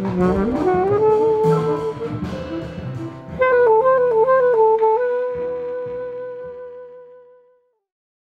Mm-hmm.